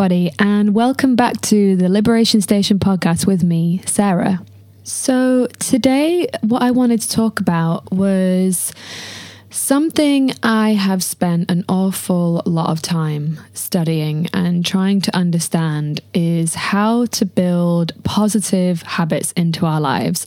everybody, and welcome back to the Liberation Station podcast with me, Sarah. So, today, what I wanted to talk about was something I have spent an awful lot of time studying and trying to understand is how to build positive habits into our lives.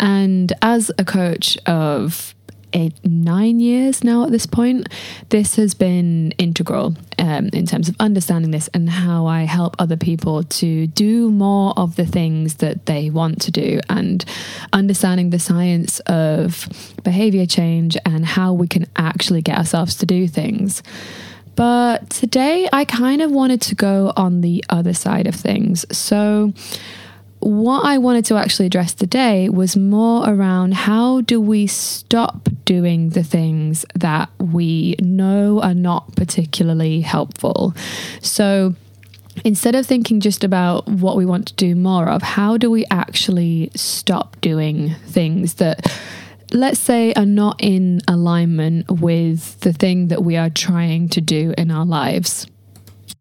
And as a coach of eight, nine years now at this point, this has been integral um, in terms of understanding this and how I help other people to do more of the things that they want to do and understanding the science of behavior change and how we can actually get ourselves to do things. But today I kind of wanted to go on the other side of things. So, what I wanted to actually address today was more around how do we stop doing the things that we know are not particularly helpful. So, instead of thinking just about what we want to do more of, how do we actually stop doing things that, let's say, are not in alignment with the thing that we are trying to do in our lives?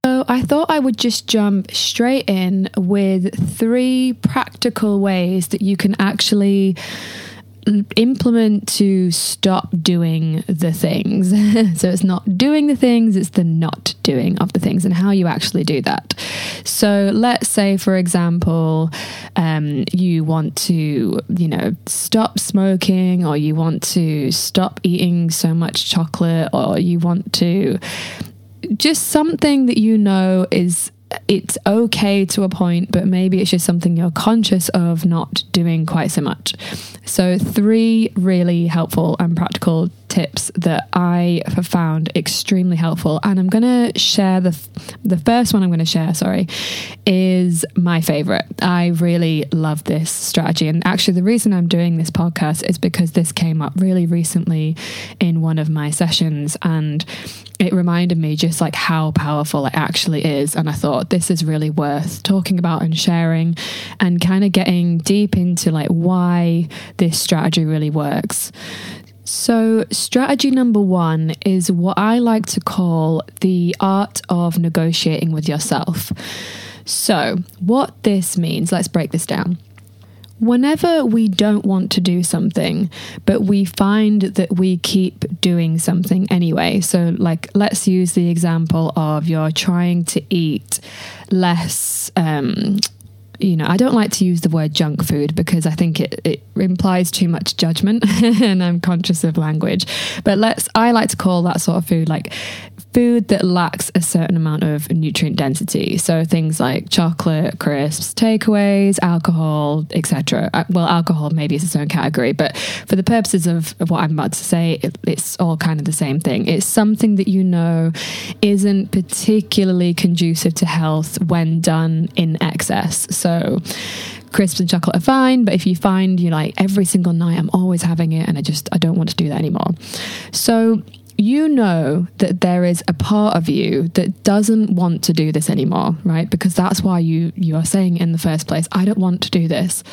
So, I thought I would just jump straight in with three practical ways that you can actually implement to stop doing the things. so it's not doing the things, it's the not doing of the things and how you actually do that. So let's say, for example, um, you want to, you know, stop smoking or you want to stop eating so much chocolate or you want to just something that you know is it's okay to a point, but maybe it's just something you're conscious of not doing quite so much. So, three really helpful and practical tips that I have found extremely helpful. And I'm going to share the, the first one I'm going to share, sorry, is my favorite. I really love this strategy. And actually, the reason I'm doing this podcast is because this came up really recently in one of my sessions. And it reminded me just like how powerful it actually is. And I thought this is really worth talking about and sharing and kind of getting deep into like why this strategy really works. So, strategy number one is what I like to call the art of negotiating with yourself. So, what this means, let's break this down. Whenever we don't want to do something, but we find that we keep doing something anyway. So, like, let's use the example of you're trying to eat less um, you know, I don't like to use the word junk food because I think it, it implies too much judgment and I'm conscious of language. But let's, I like to call that sort of food like food that lacks a certain amount of nutrient density. So things like chocolate, crisps, takeaways, alcohol, etc. Uh, well, alcohol maybe is its own category, but for the purposes of, of what I'm about to say, it, it's all kind of the same thing. It's something that you know isn't particularly conducive to health when done in excess. So crisps and chocolate are fine, but if you find you like every single night I'm always having it and I just I don't want to do that anymore. So you know that there is a part of you that doesn't want to do this anymore, right? Because that's why you you are saying in the first place, I don't want to do this.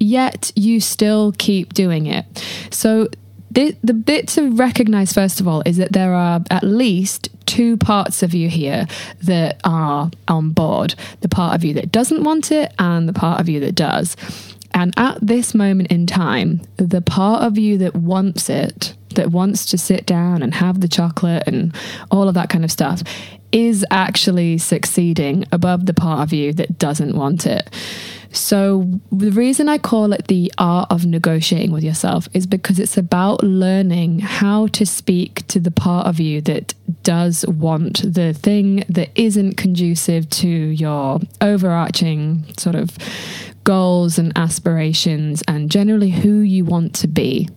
Yet you still keep doing it. So the, the bit to recognize first of all is that there are at least two parts of you here that are on board. The part of you that doesn't want it and the part of you that does. And at this moment in time the part of you that wants it that wants to sit down and have the chocolate and all of that kind of stuff is actually succeeding above the part of you that doesn't want it. So, the reason I call it the art of negotiating with yourself is because it's about learning how to speak to the part of you that does want the thing that isn't conducive to your overarching sort of goals and aspirations and generally who you want to be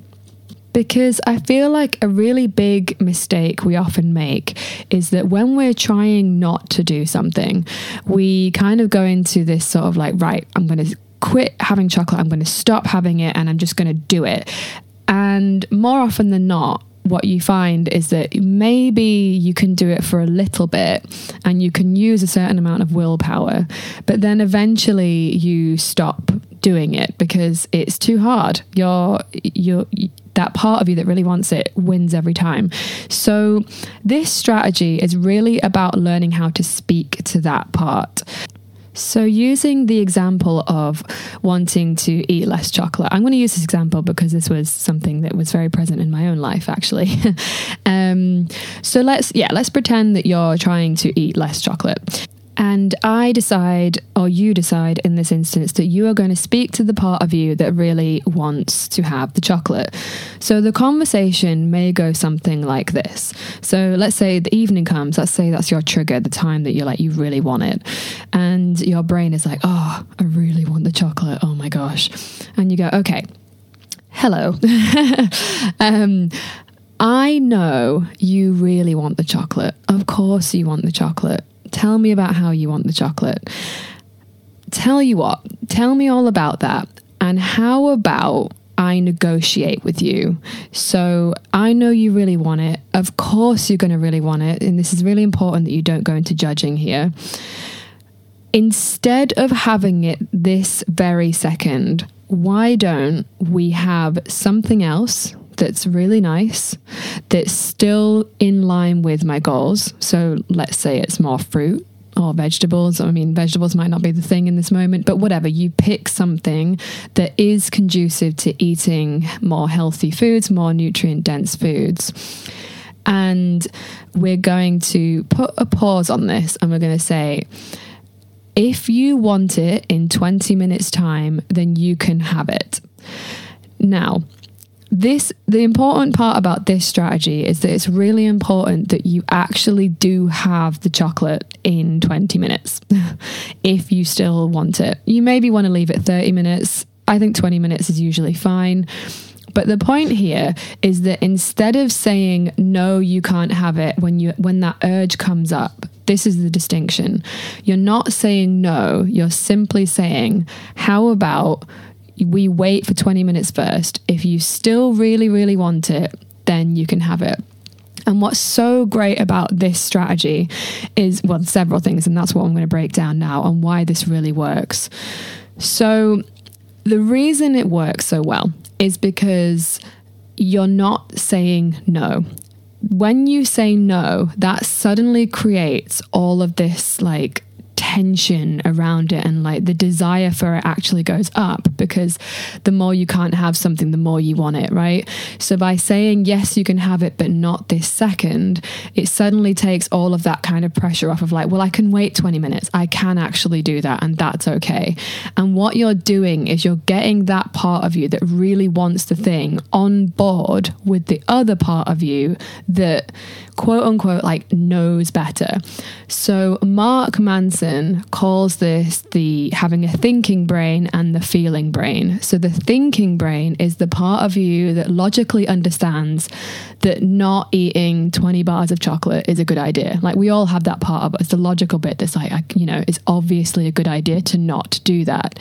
because I feel like a really big mistake we often make is that when we're trying not to do something, we kind of go into this sort of like, right, I'm going to quit having chocolate, I'm going to stop having it, and I'm just going to do it. And more often than not, what you find is that maybe you can do it for a little bit and you can use a certain amount of willpower, but then eventually you stop doing it because it's too hard. You're you're that part of you that really wants it wins every time. So, this strategy is really about learning how to speak to that part. So, using the example of wanting to eat less chocolate, I'm going to use this example because this was something that was very present in my own life, actually. um, so let's, yeah, let's pretend that you're trying to eat less chocolate. And I decide, or you decide in this instance, that you are going to speak to the part of you that really wants to have the chocolate. So the conversation may go something like this. So let's say the evening comes, let's say that's your trigger, the time that you're like, you really want it. And your brain is like, oh, I really want the chocolate. Oh my gosh. And you go, okay, hello. um, I know you really want the chocolate. Of course, you want the chocolate. Tell me about how you want the chocolate. Tell you what, tell me all about that. And how about I negotiate with you. So I know you really want it. Of course, you're going to really want it. And this is really important that you don't go into judging here. Instead of having it this very second, why don't we have something else that's really nice, that's still in line with my goals. So let's say it's more fruit or vegetables. I mean, vegetables might not be the thing in this moment, but whatever. You pick something that is conducive to eating more healthy foods, more nutrient dense foods. And we're going to put a pause on this and we're going to say, if you want it in 20 minutes' time, then you can have it. Now, this the important part about this strategy is that it's really important that you actually do have the chocolate in 20 minutes if you still want it. You maybe want to leave it 30 minutes. I think 20 minutes is usually fine. But the point here is that instead of saying no you can't have it when you when that urge comes up this is the distinction. You're not saying no you're simply saying how about we wait for 20 minutes first. If you still really, really want it, then you can have it. And what's so great about this strategy is, well, several things, and that's what I'm going to break down now and why this really works. So, the reason it works so well is because you're not saying no. When you say no, that suddenly creates all of this like tension around it and like the desire for it actually goes up because the more you can't have something, the more you want it, right? So by saying, yes, you can have it, but not this second, it suddenly takes all of that kind of pressure off of like, well, I can wait 20 minutes. I can actually do that and that's okay. And what you're doing is you're getting that part of you that really wants the thing on board with the other part of you that quote unquote like knows better. So Mark Manson calls this the having a thinking brain and the feeling brain. So the thinking brain is the part of you that logically understands that not eating 20 bars of chocolate is a good idea. Like we all have that part of us, the logical bit that's like, you know, it's obviously a good idea to not do that.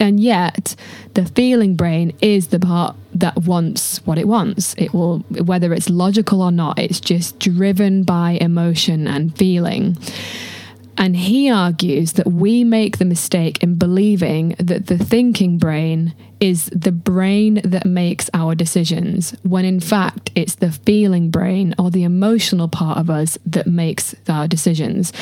And yet, the feeling brain is the part that wants what it wants. It will, whether it's logical or not, it's just driven by emotion and feeling. And he argues that we make the mistake in believing that the thinking brain is the brain that makes our decisions, when in fact it's the feeling brain or the emotional part of us that makes our decisions.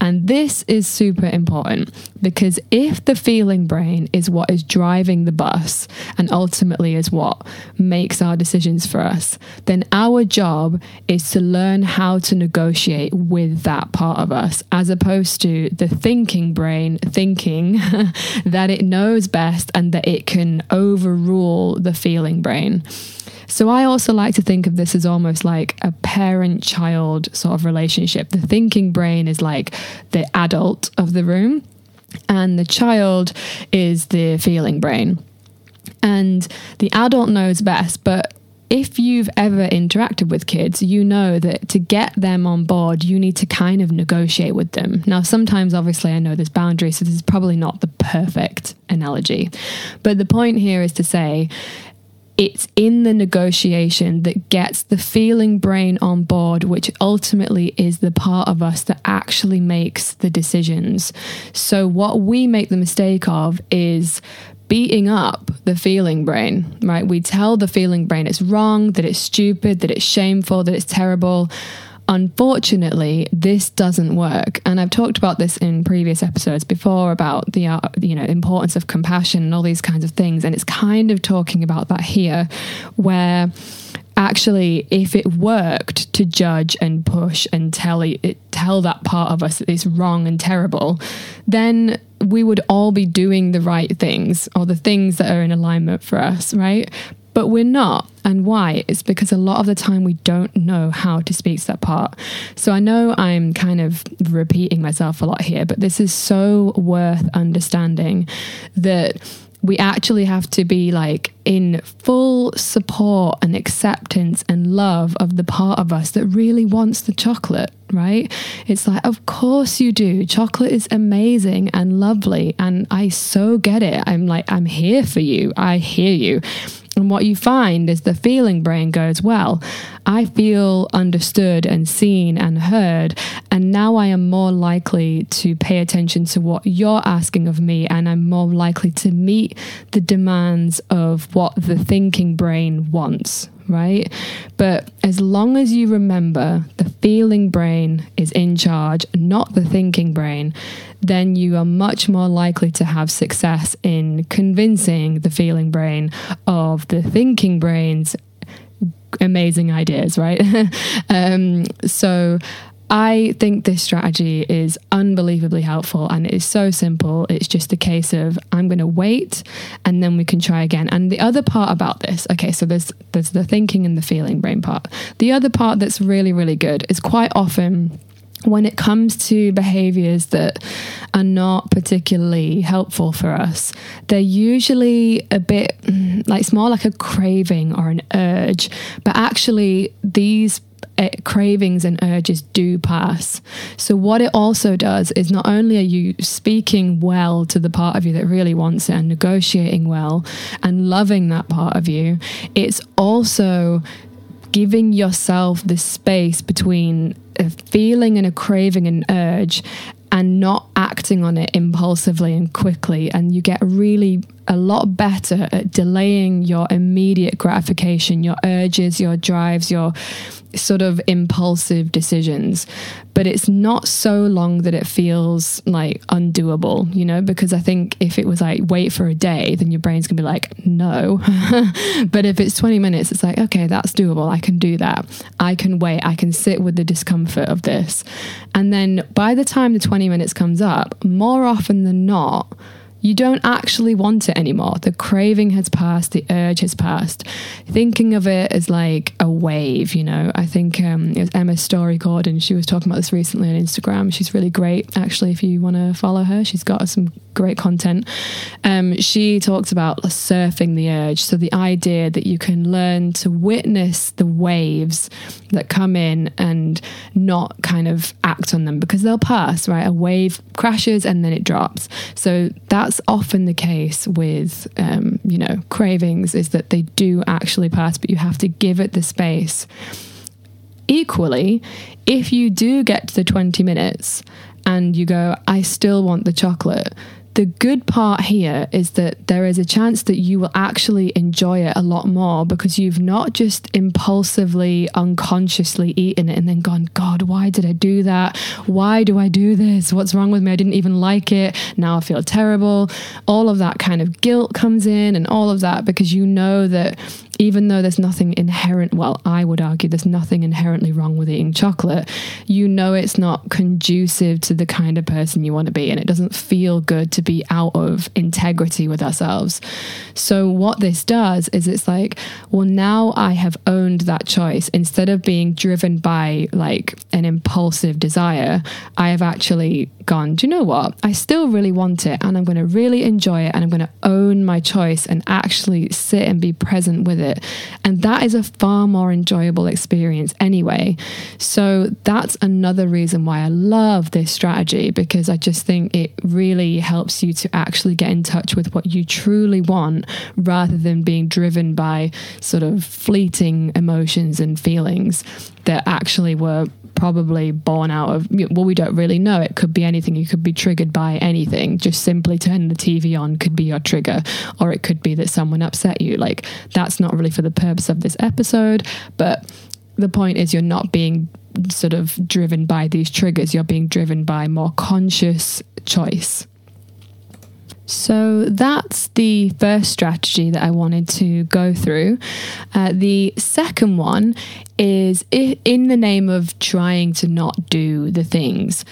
And this is super important because if the feeling brain is what is driving the bus and ultimately is what makes our decisions for us, then our job is to learn how to negotiate with that part of us as opposed to the thinking brain thinking that it knows best and that it can overrule the feeling brain. So I also like to think of this as almost like a parent child sort of relationship. The thinking brain is like the adult of the room, and the child is the feeling brain. And the adult knows best, but if you've ever interacted with kids, you know that to get them on board, you need to kind of negotiate with them. Now, sometimes, obviously, I know there's boundaries, so this is probably not the perfect analogy. But the point here is to say, it's in the negotiation that gets the feeling brain on board, which ultimately is the part of us that actually makes the decisions. So, what we make the mistake of is beating up the feeling brain, right? We tell the feeling brain it's wrong, that it's stupid, that it's shameful, that it's terrible. Unfortunately, this doesn't work. And I've talked about this in previous episodes before about the uh, you know importance of compassion and all these kinds of things and it's kind of talking about that here where actually if it worked to judge and push and tell it tell that part of us that it's wrong and terrible then we would all be doing the right things or the things that are in alignment for us right but we're not. And why? It's because a lot of the time we don't know how to speak to that part. So I know I'm kind of repeating myself a lot here, but this is so worth understanding that we actually have to be like in full support and acceptance and love of the part of us that really wants the chocolate, right? It's like, of course you do. Chocolate is amazing and lovely. And I so get it. I'm like, I'm here for you. I hear you. And what you find is the feeling brain goes, well, I feel understood and seen and heard. And now I am more likely to pay attention to what you're asking of me. And I'm more likely to meet the demands of what the thinking brain wants right? But as long as you remember the feeling brain is in charge, not the thinking brain, then you are much more likely to have success in convincing the feeling brain of the thinking brain's amazing ideas, right? um, so I think this strategy is unbelievably helpful and it is so simple. It's just a case of I'm going to wait and then we can try again. And the other part about this, okay, so there's there's the thinking and the feeling brain part. The other part that's really really good is quite often when it comes to behaviors that are not particularly helpful for us, they're usually a bit like it's more like a craving or an urge, but actually these uh, cravings and urges do pass. So, what it also does is not only are you speaking well to the part of you that really wants it and negotiating well and loving that part of you, it's also giving yourself the space between a feeling and a craving and urge and not acting on it impulsively and quickly. And you get really a lot better at delaying your immediate gratification, your urges, your drives, your sort of impulsive decisions. But it's not so long that it feels like undoable, you know, because I think if it was like wait for a day, then your brain's gonna be like, no. but if it's 20 minutes, it's like, okay, that's doable. I can do that. I can wait. I can sit with the discomfort of this. And then by the time the 20 minutes comes up, more often than not, you don't actually want it anymore. The craving has passed, the urge has passed. Thinking of it as like a wave, you know. I think um, it was Emma Storey Gordon. She was talking about this recently on Instagram. She's really great, actually. If you want to follow her, she's got some great content. Um, she talks about surfing the urge. So the idea that you can learn to witness the waves that come in and not kind of act on them because they'll pass, right? A wave crashes and then it drops. So that's often the case with, um, you know, cravings is that they do actually pass, but you have to give it the space. Equally, if you do get to the 20 minutes and you go, I still want the chocolate, the good part here is that there is a chance that you will actually enjoy it a lot more because you've not just impulsively, unconsciously eaten it and then gone, God, why did I do that? Why do I do this? What's wrong with me? I didn't even like it. Now I feel terrible. All of that kind of guilt comes in and all of that because you know that even though there's nothing inherent, well, I would argue there's nothing inherently wrong with eating chocolate, you know it's not conducive to the kind of person you want to be. And it doesn't feel good to be out of integrity with ourselves. So, what this does is it's like, well, now I have owned that choice. Instead of being driven by like an impulsive desire, I have actually gone, do you know what? I still really want it and I'm going to really enjoy it and I'm going to own my choice and actually sit and be present with it. And that is a far more enjoyable experience anyway. So that's another reason why I love this strategy because I just think it really helps you to actually get in touch with what you truly want rather than being driven by sort of fleeting emotions and feelings that actually were probably born out of, well, we don't really know. It could be anything. You could be triggered by anything. Just simply turning the TV on could be your trigger, or it could be that someone upset you. Like, that's not really for the purpose of this episode, but the point is you're not being sort of driven by these triggers, you're being driven by more conscious choice. So that's the first strategy that I wanted to go through. Uh, the second one is in the name of trying to not do the things,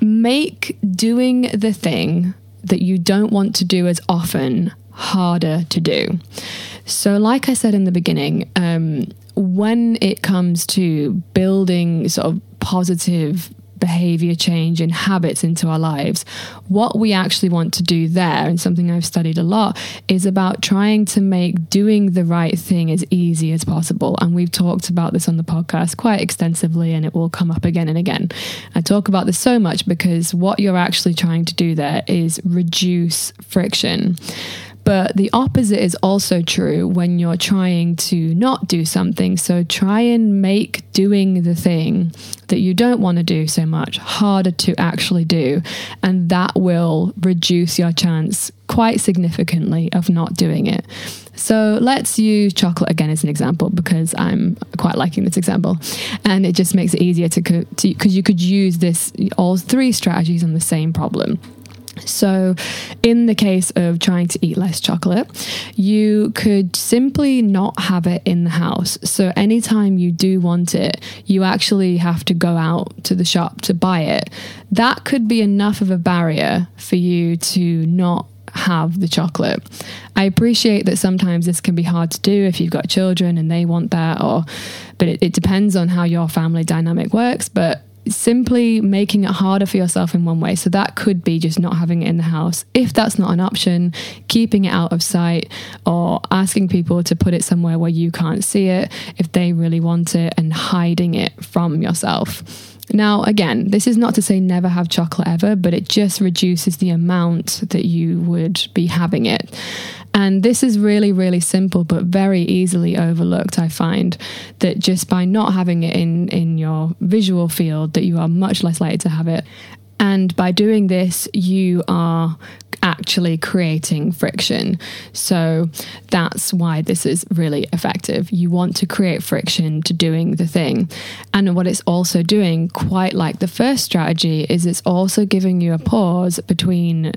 make doing the thing that you don't want to do as often harder to do. So, like I said in the beginning, um, when it comes to building sort of positive behavior change and habits into our lives. What we actually want to do there, and something I've studied a lot, is about trying to make doing the right thing as easy as possible. And we've talked about this on the podcast quite extensively, and it will come up again and again. I talk about this so much because what you're actually trying to do there is reduce friction. But the opposite is also true when you're trying to not do something. So try and make doing the thing that you don't want to do so much harder to actually do. And that will reduce your chance quite significantly of not doing it. So let's use chocolate again as an example because I'm quite liking this example, and it just makes it easier to because you could use this all three strategies on the same problem. So, in the case of trying to eat less chocolate, you could simply not have it in the house. So, anytime you do want it, you actually have to go out to the shop to buy it. That could be enough of a barrier for you to not have the chocolate. I appreciate that sometimes this can be hard to do if you've got children and they want that or but it, it depends on how your family dynamic works, but simply making it harder for yourself in one way. So that could be just not having it in the house. If that's not an option, keeping it out of sight or asking people to put it somewhere where you can't see it if they really want it and hiding it from yourself. Now, again, this is not to say never have chocolate ever, but it just reduces the amount that you would be having it. And this is really, really simple, but very easily overlooked. I find that just by not having it in, in your visual field, that you are much less likely to have it. And by doing this, you are actually creating friction. So that's why this is really effective. You want to create friction to doing the thing. And what it's also doing, quite like the first strategy, is it's also giving you a pause between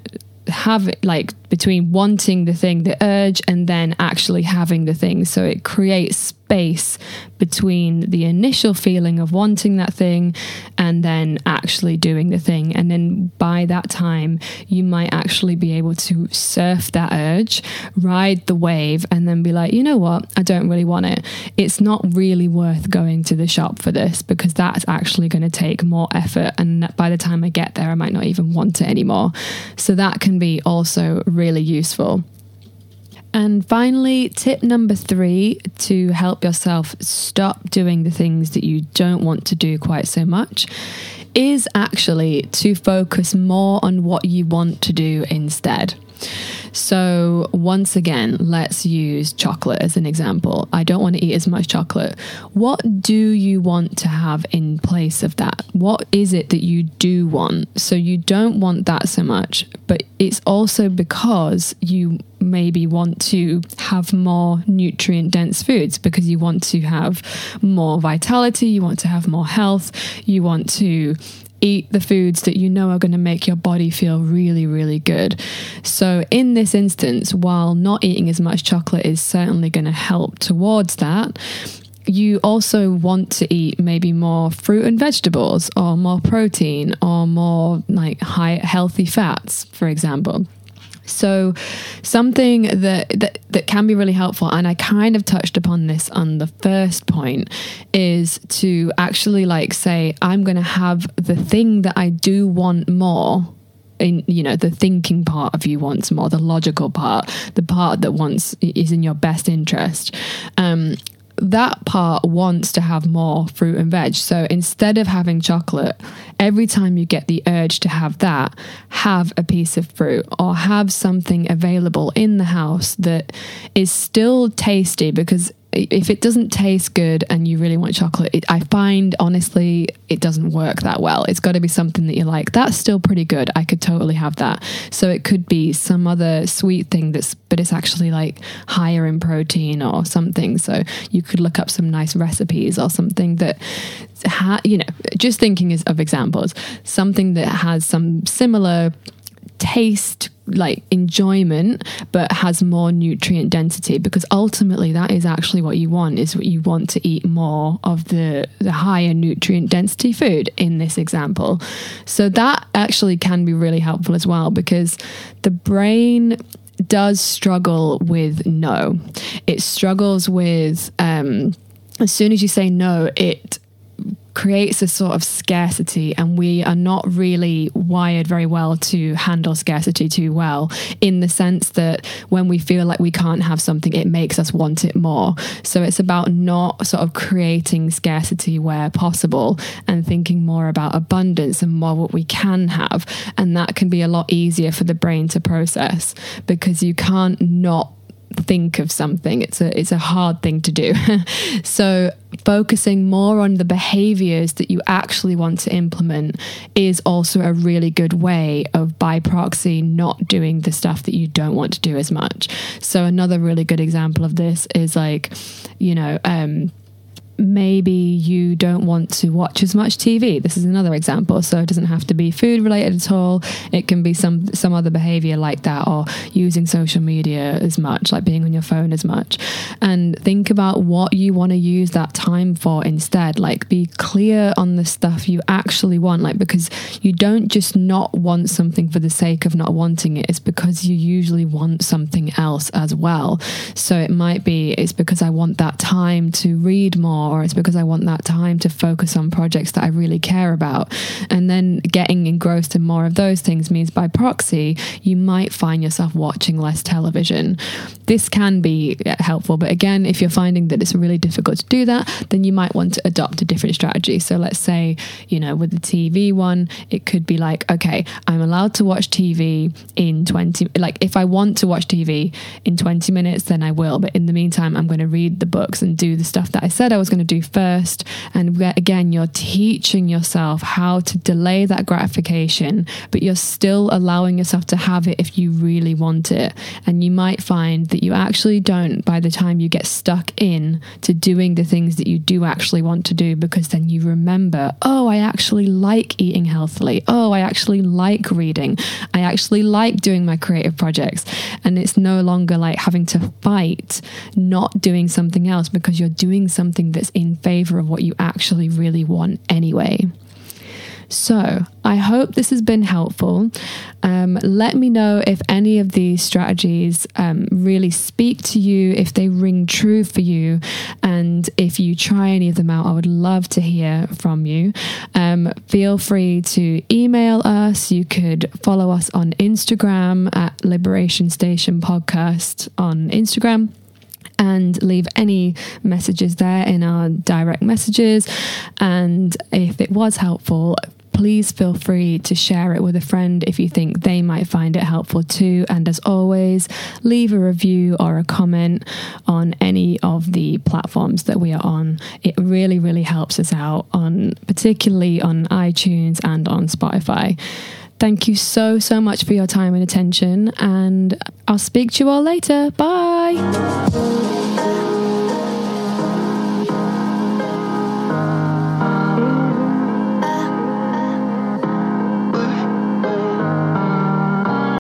have like between wanting the thing, the urge, and then actually having the thing. So it creates space between the initial feeling of wanting that thing and then actually doing the thing. And then by that time, you might actually be able to surf that urge, ride the wave, and then be like, you know what? I don't really want it. It's not really worth going to the shop for this because that's actually going to take more effort. And by the time I get there, I might not even want it anymore. So that can be also really useful. And finally, tip number three to help yourself stop doing the things that you don't want to do quite so much is actually to focus more on what you want to do instead. So, once again, let's use chocolate as an example. I don't want to eat as much chocolate. What do you want to have in place of that? What is it that you do want? So, you don't want that so much, but it's also because you maybe want to have more nutrient dense foods because you want to have more vitality, you want to have more health, you want to eat the foods that you know are going to make your body feel really, really good. So, in this instance, while not eating as much chocolate is certainly going to help towards that, you also want to eat maybe more fruit and vegetables or more protein or more like high healthy fats, for example. So, something that, that that can be really helpful, and I kind of touched upon this on the first point, is to actually like say, I'm going to have the thing that I do want more in you know the thinking part of you wants more the logical part the part that wants is in your best interest. Um that part wants to have more fruit and veg. So instead of having chocolate, every time you get the urge to have that, have a piece of fruit or have something available in the house that is still tasty because if it doesn't taste good and you really want chocolate, it, I find honestly it doesn't work that well. It's got to be something that you're like, that's still pretty good. I could totally have that. So it could be some other sweet thing that's, but it's actually like higher in protein or something. So you could look up some nice recipes or something that, ha- you know, just thinking is of examples, something that has some similar taste like enjoyment but has more nutrient density because ultimately that is actually what you want is what you want to eat more of the the higher nutrient density food in this example. So that actually can be really helpful as well because the brain does struggle with no. It struggles with um as soon as you say no it creates a sort of scarcity, and we are not really wired very well to handle scarcity too well, in the sense that when we feel like we can't have something, it makes us want it more. So it's about not sort of creating scarcity where possible and thinking more about abundance and more what we can have. And that can be a lot easier for the brain to process because you can't not think of something. It's a it's a hard thing to do. so focusing more on the behaviors that you actually want to implement is also a really good way of by proxy not doing the stuff that you don't want to do as much. So another really good example of this is like, you know, um maybe you don't want to watch as much TV. This is another example. So it doesn't have to be food related at all. It can be some some other behavior like that or using social media as much, like being on your phone as much. And think about what you want to use that time for instead. Like be clear on the stuff you actually want like because you don't just not want something for the sake of not wanting it. It's because you usually want something else as well. So it might be it's because I want that time to read more or it's because I want that time to focus on projects that I really care about. And then getting engrossed in more of those things means by proxy, you might find yourself watching less television. This can be uh, helpful, but again, if you're finding that it's really difficult to do that, then you might want to adopt a different strategy. So let's say, you know, with the TV one, it could be like, okay, I'm allowed to watch TV in 20, like if I want to watch TV in 20 minutes, then I will. But in the meantime, I'm going to read the books and do the stuff that I said I was going going to do first. And again, you're teaching yourself how to delay that gratification, but you're still allowing yourself to have it if you really want it. And you might find that you actually don't by the time you get stuck in to doing the things that you do actually want to do, because then you remember, oh, I actually like eating healthily. Oh, I actually like reading. I actually like doing my creative projects. And it's no longer like having to fight not doing something else because you're doing something that's in favor of what you actually really want anyway. So, I hope this has been helpful. Um, let me know if any of these strategies um, really speak to you, if they ring true for you, and if you try any of them out, I would love to hear from you. Um, feel free to email us. You could follow us on Instagram at Liberation Station Podcast on Instagram and leave any messages there in our direct messages. And if it was helpful, please feel free to share it with a friend if you think they might find it helpful too. And as always, leave a review or a comment on any of the platforms that we are on. It really, really helps us out on particularly on iTunes and on Spotify. Thank you so, so much for your time and attention, and I'll speak to you all later. Bye.